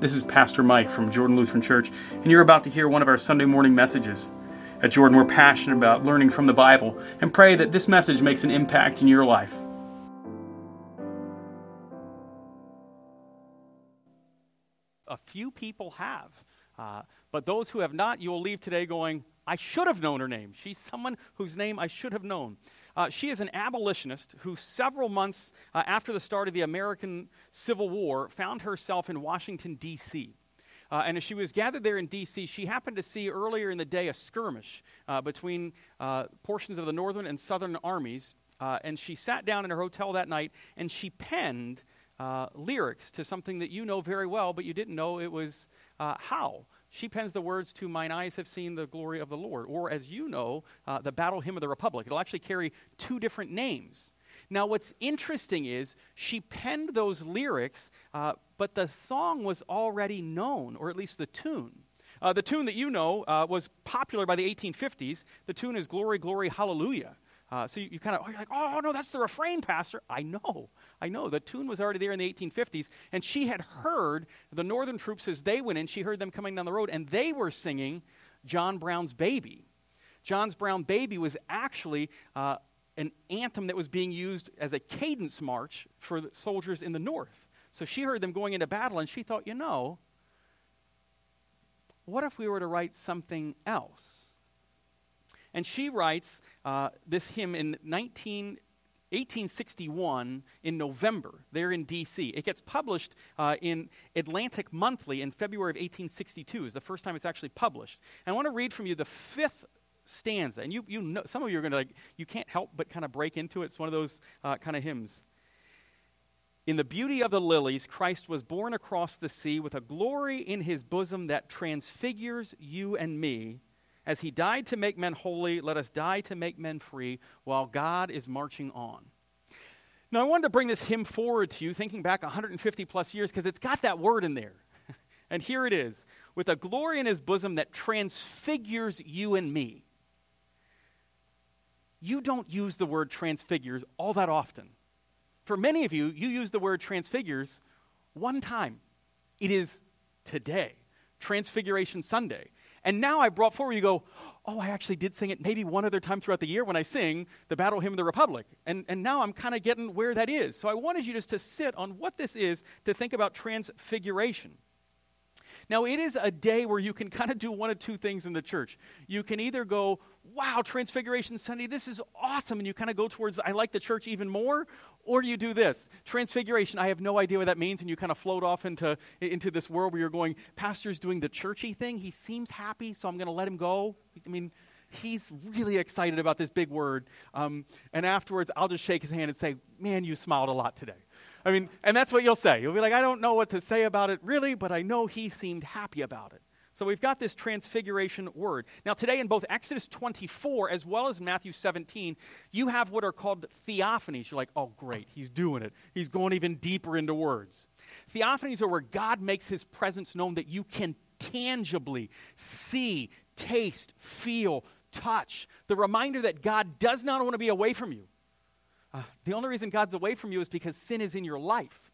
This is Pastor Mike from Jordan Lutheran Church, and you're about to hear one of our Sunday morning messages. At Jordan, we're passionate about learning from the Bible and pray that this message makes an impact in your life. A few people have, uh, but those who have not, you will leave today going, I should have known her name. She's someone whose name I should have known. Uh, she is an abolitionist who, several months uh, after the start of the American Civil War, found herself in Washington, D.C. Uh, and as she was gathered there in D.C., she happened to see earlier in the day a skirmish uh, between uh, portions of the Northern and Southern armies. Uh, and she sat down in her hotel that night and she penned lyrics to something that you know very well, but you didn't know it was Howe. She pens the words to Mine Eyes Have Seen the Glory of the Lord, or as you know, uh, the Battle Hymn of the Republic. It'll actually carry two different names. Now, what's interesting is she penned those lyrics, uh, but the song was already known, or at least the tune. Uh, the tune that you know uh, was popular by the 1850s. The tune is Glory, Glory, Hallelujah. Uh, so you, you kind of, oh, like, oh, no, that's the refrain, Pastor. I know. I know. The tune was already there in the 1850s. And she had heard the northern troops as they went in, she heard them coming down the road, and they were singing John Brown's Body. John's Brown Body was actually uh, an anthem that was being used as a cadence march for the soldiers in the north. So she heard them going into battle, and she thought, you know, what if we were to write something else? And she writes uh, this hymn in 19, 1861 in November, there in D.C. It gets published uh, in Atlantic Monthly in February of 1862, is the first time it's actually published. And I want to read from you the fifth stanza. And you, you know, some of you are going to, like, you can't help but kind of break into it. It's one of those uh, kind of hymns. In the beauty of the lilies, Christ was born across the sea with a glory in his bosom that transfigures you and me as he died to make men holy, let us die to make men free while God is marching on. Now, I wanted to bring this hymn forward to you, thinking back 150 plus years, because it's got that word in there. and here it is with a glory in his bosom that transfigures you and me. You don't use the word transfigures all that often. For many of you, you use the word transfigures one time. It is today, Transfiguration Sunday. And now I brought forward, you go, oh, I actually did sing it maybe one other time throughout the year when I sing the Battle Hymn of the Republic. And, and now I'm kind of getting where that is. So I wanted you just to sit on what this is to think about transfiguration. Now, it is a day where you can kind of do one of two things in the church. You can either go, wow, Transfiguration Sunday, this is awesome, and you kind of go towards, I like the church even more, or you do this Transfiguration, I have no idea what that means, and you kind of float off into, into this world where you're going, Pastor's doing the churchy thing. He seems happy, so I'm going to let him go. I mean, he's really excited about this big word. Um, and afterwards, I'll just shake his hand and say, Man, you smiled a lot today. I mean, and that's what you'll say. You'll be like, I don't know what to say about it really, but I know he seemed happy about it. So we've got this transfiguration word. Now, today in both Exodus 24 as well as Matthew 17, you have what are called theophanies. You're like, oh, great, he's doing it. He's going even deeper into words. Theophanies are where God makes his presence known that you can tangibly see, taste, feel, touch. The reminder that God does not want to be away from you. Uh, the only reason God's away from you is because sin is in your life.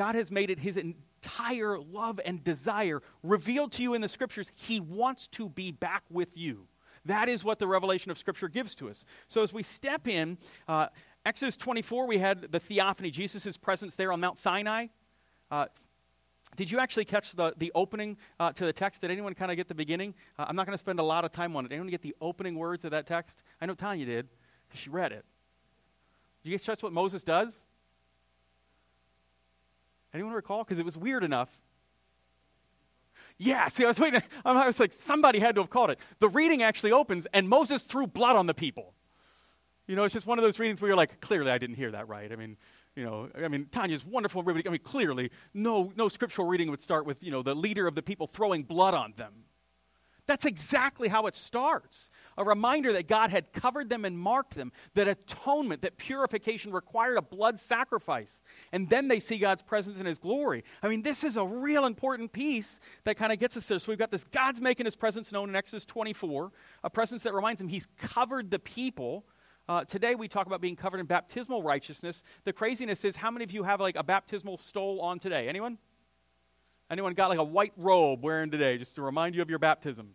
God has made it his entire love and desire revealed to you in the scriptures. He wants to be back with you. That is what the revelation of Scripture gives to us. So as we step in, uh, Exodus 24, we had the theophany, Jesus' presence there on Mount Sinai. Uh, did you actually catch the, the opening uh, to the text? Did anyone kind of get the beginning? Uh, I'm not going to spend a lot of time on it. Anyone get the opening words of that text? I know Tanya did, because she read it. Do you trust what Moses does? Anyone recall? Because it was weird enough. Yeah, see, I was waiting. I was like, somebody had to have called it. The reading actually opens, and Moses threw blood on the people. You know, it's just one of those readings where you're like, clearly I didn't hear that right. I mean, you know, I mean, Tanya's wonderful. I mean, clearly, no, no scriptural reading would start with, you know, the leader of the people throwing blood on them. That's exactly how it starts. A reminder that God had covered them and marked them, that atonement, that purification required a blood sacrifice. And then they see God's presence and His glory. I mean, this is a real important piece that kind of gets us there. So we've got this God's making His presence known in Exodus 24, a presence that reminds Him He's covered the people. Uh, today we talk about being covered in baptismal righteousness. The craziness is, how many of you have like a baptismal stole on today? Anyone? Anyone got like a white robe wearing today just to remind you of your baptism?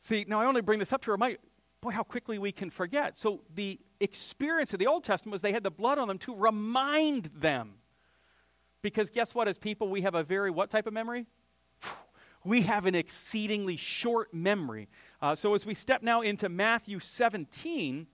See, now I only bring this up to remind boy, how quickly we can forget. So the experience of the Old Testament was they had the blood on them to remind them. Because guess what? As people, we have a very what type of memory? We have an exceedingly short memory. Uh, so as we step now into Matthew 17,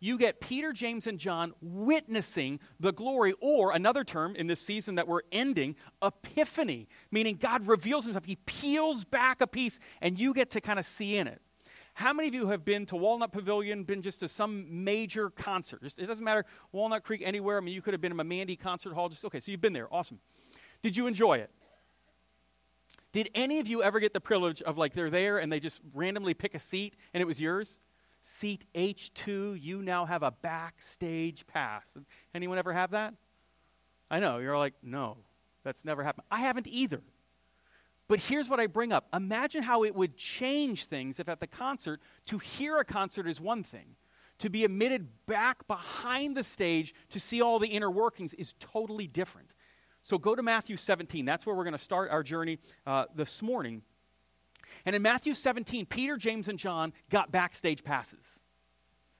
you get Peter, James, and John witnessing the glory, or another term in this season that we're ending, epiphany, meaning God reveals himself. He peels back a piece, and you get to kind of see in it. How many of you have been to Walnut Pavilion, been just to some major concert? Just, it doesn't matter, Walnut Creek, anywhere. I mean, you could have been in Meymandi concert hall. Just okay, so you've been there. Awesome. Did you enjoy it? Did any of you ever get the privilege of like they're there and they just randomly pick a seat and it was yours? Seat H2, you now have a backstage pass. Anyone ever have that? I know, you're like, no, that's never happened. I haven't either. But here's what I bring up. Imagine how it would change things if at the concert, to hear a concert is one thing. To be admitted back behind the stage to see all the inner workings is totally different. So go to Matthew 17. That's where we're going to start our journey uh, this morning. And in Matthew 17, Peter, James, and John got backstage passes.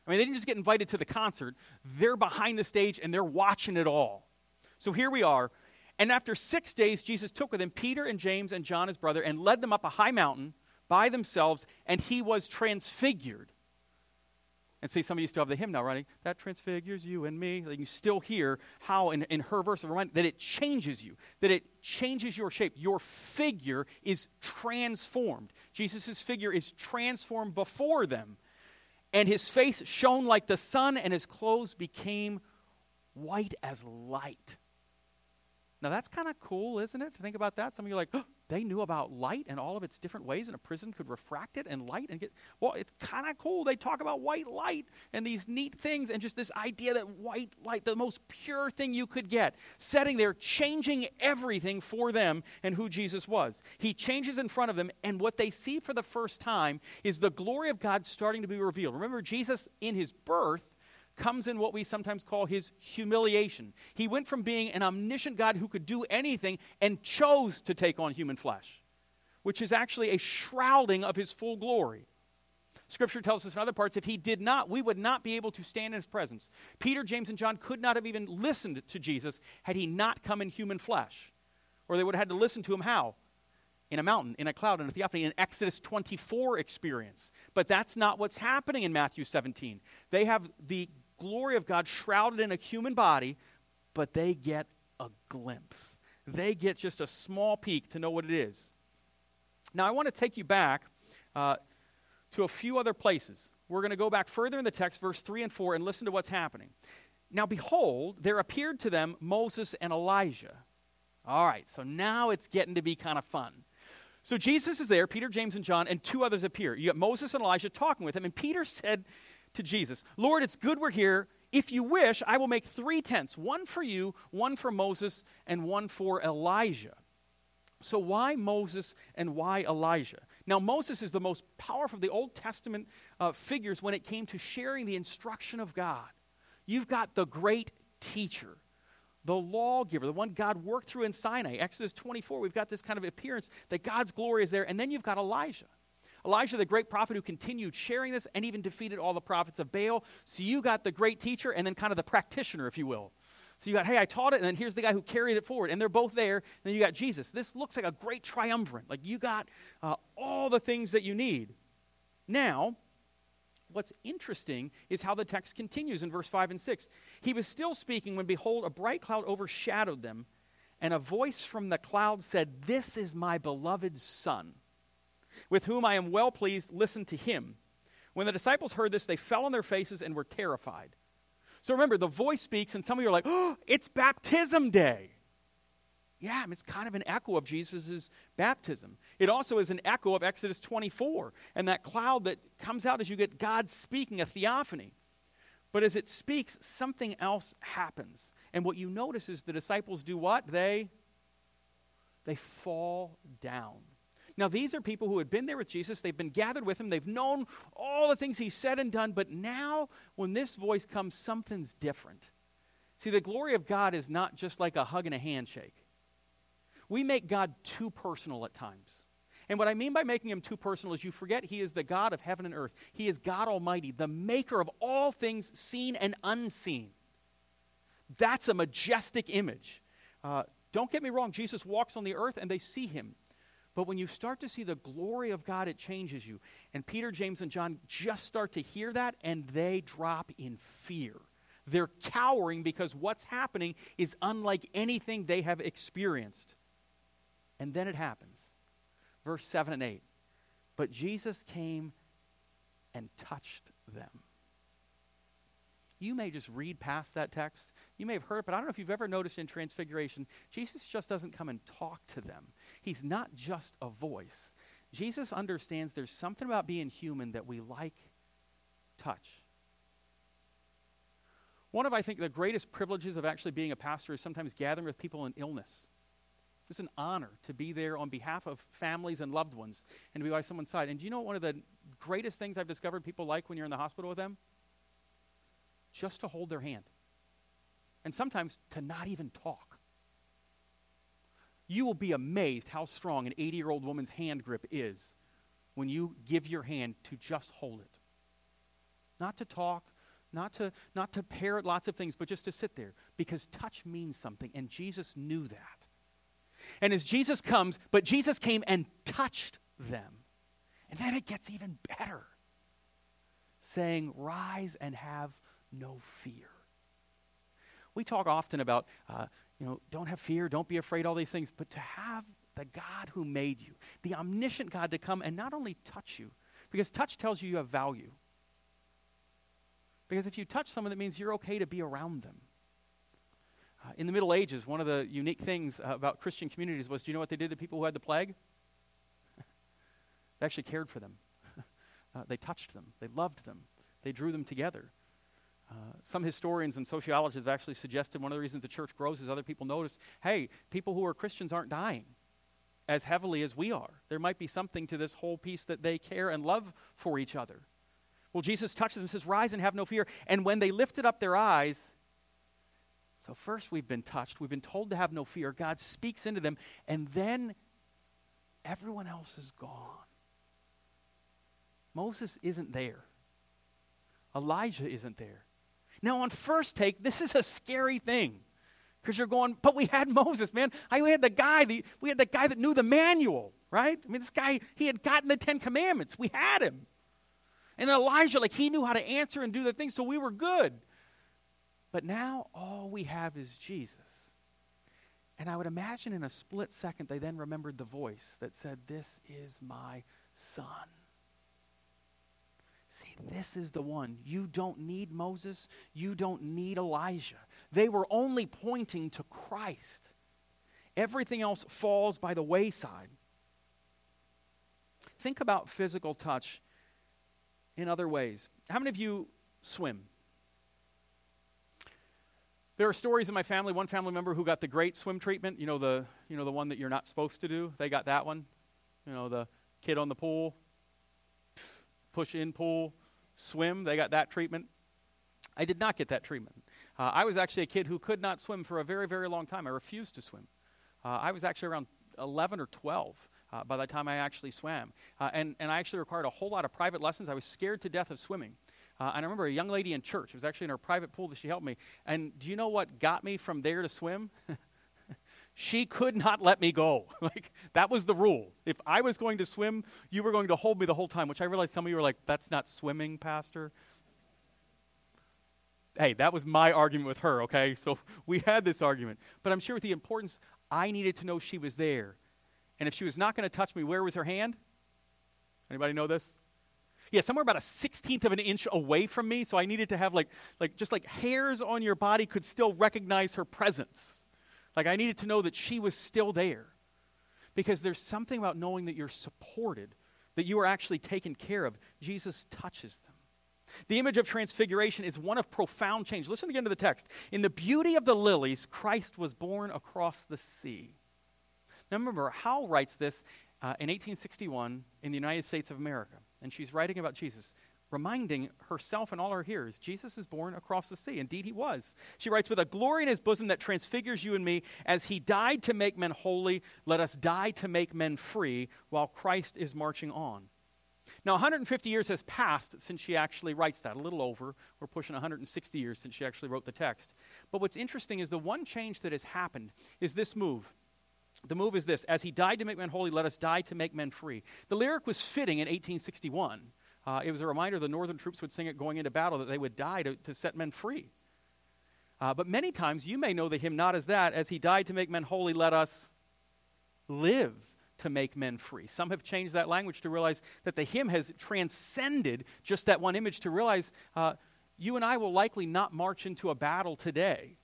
I mean, they didn't just get invited to the concert, they're behind the stage and they're watching it all. So here we are. And after six days, Jesus took with him Peter and James and John, his brother, and led them up a high mountain by themselves, and he was transfigured. And see, some of you still have the hymn now running. That transfigures you and me. Like you still hear how in, in her verse of remind that it changes you, that it changes your shape. Your figure is transformed. Jesus' figure is transformed before them. And his face shone like the sun, and his clothes became white as light. Now that's kind of cool, isn't it? To think about that. Some of you are like, oh, they knew about light and all of its different ways, and a prism could refract it and light and get. Well, it's kind of cool. They talk about white light and these neat things, and just this idea that white light, the most pure thing you could get, setting there, changing everything for them and who Jesus was. He changes in front of them, and what they see for the first time is the glory of God starting to be revealed. Remember, Jesus in his birth comes in what we sometimes call his humiliation. He went from being an omniscient God who could do anything and chose to take on human flesh, which is actually a shrouding of his full glory. Scripture tells us in other parts if he did not, we would not be able to stand in his presence. Peter, James, and John could not have even listened to Jesus had he not come in human flesh. Or they would have had to listen to him how? in a mountain, in a cloud, in a theophany, an Exodus 24 experience. But that's not what's happening in Matthew 17. They have the glory of God shrouded in a human body, but they get a glimpse. They get just a small peek to know what it is. Now, I want to take you back uh, to a few other places. We're going to go back further in the text, verse 3 and 4, and listen to what's happening. Now, behold, there appeared to them Moses and Elijah. All right, so now it's getting to be kind of fun. So Jesus is there, Peter, James, and John, and two others appear. You got Moses and Elijah talking with him, and Peter said to Jesus, Lord, it's good we're here. If you wish, I will make three tents one for you, one for Moses, and one for Elijah. So, why Moses and why Elijah? Now, Moses is the most powerful of the Old Testament uh, figures when it came to sharing the instruction of God. You've got the great teacher, the lawgiver, the one God worked through in Sinai. Exodus 24, we've got this kind of appearance that God's glory is there. And then you've got Elijah. Elijah, the great prophet who continued sharing this and even defeated all the prophets of Baal. So you got the great teacher and then kind of the practitioner, if you will. So you got, hey, I taught it, and then here's the guy who carried it forward. And they're both there. And then you got Jesus. This looks like a great triumvirate. Like you got uh, all the things that you need. Now, what's interesting is how the text continues in verse 5 and 6. He was still speaking when, behold, a bright cloud overshadowed them, and a voice from the cloud said, This is my beloved Son with whom I am well pleased, listen to him. When the disciples heard this, they fell on their faces and were terrified. So remember, the voice speaks, and some of you are like, oh, it's baptism day. Yeah, it's kind of an echo of Jesus' baptism. It also is an echo of Exodus 24 and that cloud that comes out as you get God speaking, a theophany. But as it speaks, something else happens. And what you notice is the disciples do what? They they fall down. Now, these are people who had been there with Jesus. They've been gathered with him. They've known all the things he said and done. But now, when this voice comes, something's different. See, the glory of God is not just like a hug and a handshake. We make God too personal at times. And what I mean by making him too personal is you forget he is the God of heaven and earth. He is God Almighty, the maker of all things seen and unseen. That's a majestic image. Uh, don't get me wrong, Jesus walks on the earth and they see him. But when you start to see the glory of God, it changes you. And Peter, James, and John just start to hear that and they drop in fear. They're cowering because what's happening is unlike anything they have experienced. And then it happens. Verse 7 and 8. But Jesus came and touched them. You may just read past that text. You may have heard it, but I don't know if you've ever noticed in Transfiguration, Jesus just doesn't come and talk to them. He's not just a voice. Jesus understands there's something about being human that we like touch. One of, I think, the greatest privileges of actually being a pastor is sometimes gathering with people in illness. It's an honor to be there on behalf of families and loved ones and to be by someone's side. And do you know one of the greatest things I've discovered people like when you're in the hospital with them? Just to hold their hand. And sometimes to not even talk. You will be amazed how strong an 80 year old woman's hand grip is when you give your hand to just hold it. Not to talk, not to, not to parrot lots of things, but just to sit there because touch means something, and Jesus knew that. And as Jesus comes, but Jesus came and touched them. And then it gets even better, saying, Rise and have no fear. We talk often about, uh, you know, don't have fear, don't be afraid, all these things, but to have the God who made you, the omniscient God to come and not only touch you, because touch tells you you have value. Because if you touch someone, that means you're okay to be around them. Uh, in the Middle Ages, one of the unique things uh, about Christian communities was do you know what they did to people who had the plague? they actually cared for them. uh, they touched them, they loved them, they drew them together. Uh, some historians and sociologists have actually suggested one of the reasons the church grows is other people notice hey, people who are Christians aren't dying as heavily as we are. There might be something to this whole piece that they care and love for each other. Well, Jesus touches them and says, Rise and have no fear. And when they lifted up their eyes, so first we've been touched, we've been told to have no fear. God speaks into them, and then everyone else is gone. Moses isn't there, Elijah isn't there. Now, on first take, this is a scary thing. Because you're going, but we had Moses, man. I, we had the guy, the, we had the guy that knew the manual, right? I mean, this guy, he had gotten the Ten Commandments. We had him. And Elijah, like, he knew how to answer and do the things, so we were good. But now all we have is Jesus. And I would imagine in a split second, they then remembered the voice that said, This is my son. See, this is the one. You don't need Moses. You don't need Elijah. They were only pointing to Christ. Everything else falls by the wayside. Think about physical touch in other ways. How many of you swim? There are stories in my family. One family member who got the great swim treatment. You know the you know the one that you're not supposed to do. They got that one. You know the kid on the pool push in pool, swim. They got that treatment. I did not get that treatment. Uh, I was actually a kid who could not swim for a very, very long time. I refused to swim. Uh, I was actually around 11 or 12 uh, by the time I actually swam. Uh, and, and I actually required a whole lot of private lessons. I was scared to death of swimming. Uh, and I remember a young lady in church, it was actually in her private pool that she helped me. And do you know what got me from there to swim? she could not let me go. like, that was the rule. If I was going to swim, you were going to hold me the whole time, which I realized some of you were like, that's not swimming, Pastor. Hey, that was my argument with her, okay? So we had this argument. But I'm sure with the importance, I needed to know she was there. And if she was not going to touch me, where was her hand? Anybody know this? Yeah, somewhere about a sixteenth of an inch away from me. So I needed to have like, like just like hairs on your body could still recognize her presence. Like, I needed to know that she was still there. Because there's something about knowing that you're supported, that you are actually taken care of. Jesus touches them. The image of transfiguration is one of profound change. Listen again to the text. In the beauty of the lilies, Christ was born across the sea. Now remember, Howe writes this uh, in 1861 in the United States of America. And she's writing about Jesus. Reminding herself and all her hearers Jesus is born across the sea. Indeed, he was. She writes, With a glory in his bosom that transfigures you and me, as he died to make men holy, let us die to make men free while Christ is marching on. Now, 150 years has passed since she actually writes that, a little over. We're pushing 160 years since she actually wrote the text. But what's interesting is the one change that has happened is this move. The move is this As he died to make men holy, let us die to make men free. The lyric was fitting in 1861. Uh, it was a reminder the northern troops would sing it going into battle that they would die to, to set men free. Uh, but many times you may know the hymn not as that, as he died to make men holy, let us live to make men free. Some have changed that language to realize that the hymn has transcended just that one image to realize uh, you and I will likely not march into a battle today.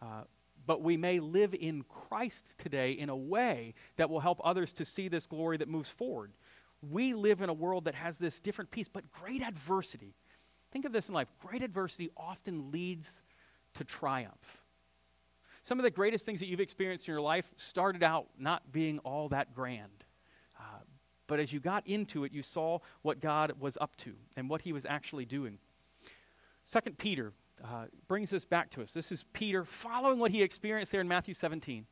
Uh, but we may live in Christ today in a way that will help others to see this glory that moves forward. We live in a world that has this different piece, but great adversity. Think of this in life great adversity often leads to triumph. Some of the greatest things that you've experienced in your life started out not being all that grand. Uh, but as you got into it, you saw what God was up to and what he was actually doing. Second Peter uh, brings this back to us. This is Peter following what he experienced there in Matthew 17.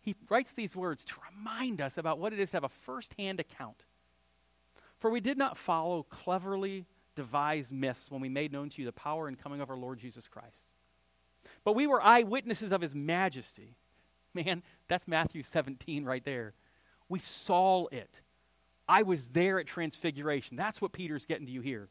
He writes these words to remind us about what it is to have a firsthand account. For we did not follow cleverly devised myths when we made known to you the power and coming of our Lord Jesus Christ. But we were eyewitnesses of his majesty. Man, that's Matthew 17 right there. We saw it. I was there at Transfiguration. That's what Peter's getting to you here.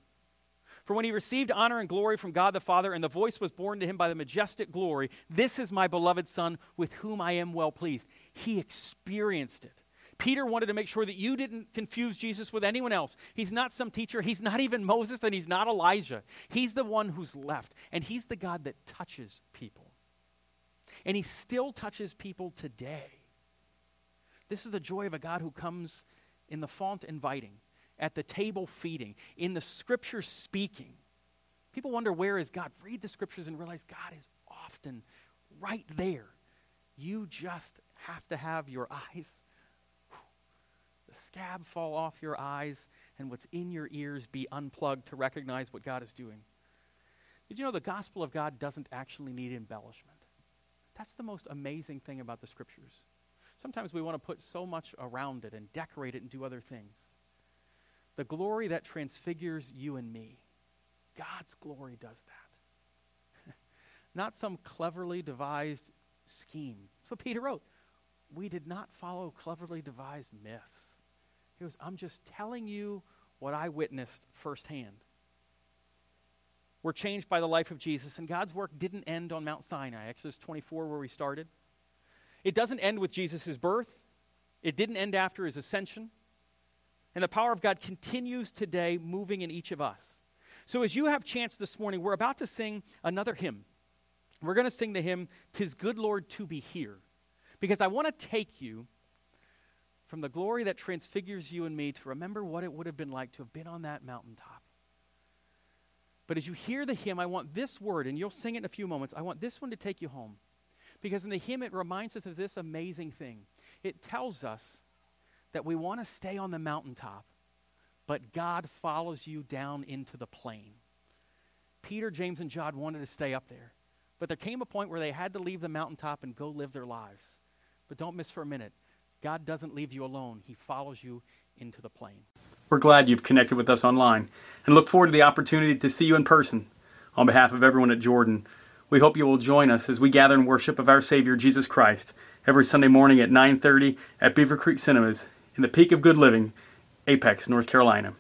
For when he received honor and glory from God the Father, and the voice was borne to him by the majestic glory, This is my beloved Son, with whom I am well pleased. He experienced it. Peter wanted to make sure that you didn't confuse Jesus with anyone else. He's not some teacher, he's not even Moses, and he's not Elijah. He's the one who's left, and he's the God that touches people. And he still touches people today. This is the joy of a God who comes in the font inviting at the table feeding, in the scriptures speaking. People wonder, where is God? Read the scriptures and realize God is often right there. You just have to have your eyes, the scab fall off your eyes, and what's in your ears be unplugged to recognize what God is doing. Did you know the gospel of God doesn't actually need embellishment? That's the most amazing thing about the scriptures. Sometimes we want to put so much around it and decorate it and do other things the glory that transfigures you and me. God's glory does that. not some cleverly devised scheme. That's what Peter wrote. We did not follow cleverly devised myths. He goes, I'm just telling you what I witnessed firsthand. We're changed by the life of Jesus, and God's work didn't end on Mount Sinai, Exodus 24, where we started. It doesn't end with Jesus' birth, it didn't end after his ascension. And the power of God continues today moving in each of us. So as you have chance this morning, we're about to sing another hymn. We're going to sing the hymn, Tis Good Lord to Be Here. Because I want to take you from the glory that transfigures you and me to remember what it would have been like to have been on that mountaintop. But as you hear the hymn, I want this word, and you'll sing it in a few moments. I want this one to take you home. Because in the hymn, it reminds us of this amazing thing. It tells us that we want to stay on the mountaintop, but God follows you down into the plain. Peter, James, and John wanted to stay up there, but there came a point where they had to leave the mountaintop and go live their lives. But don't miss for a minute God doesn't leave you alone, He follows you into the plain. We're glad you've connected with us online and look forward to the opportunity to see you in person. On behalf of everyone at Jordan, we hope you will join us as we gather in worship of our Savior Jesus Christ every Sunday morning at 9:30 at Beaver Creek Cinemas in the peak of good living, Apex, North Carolina.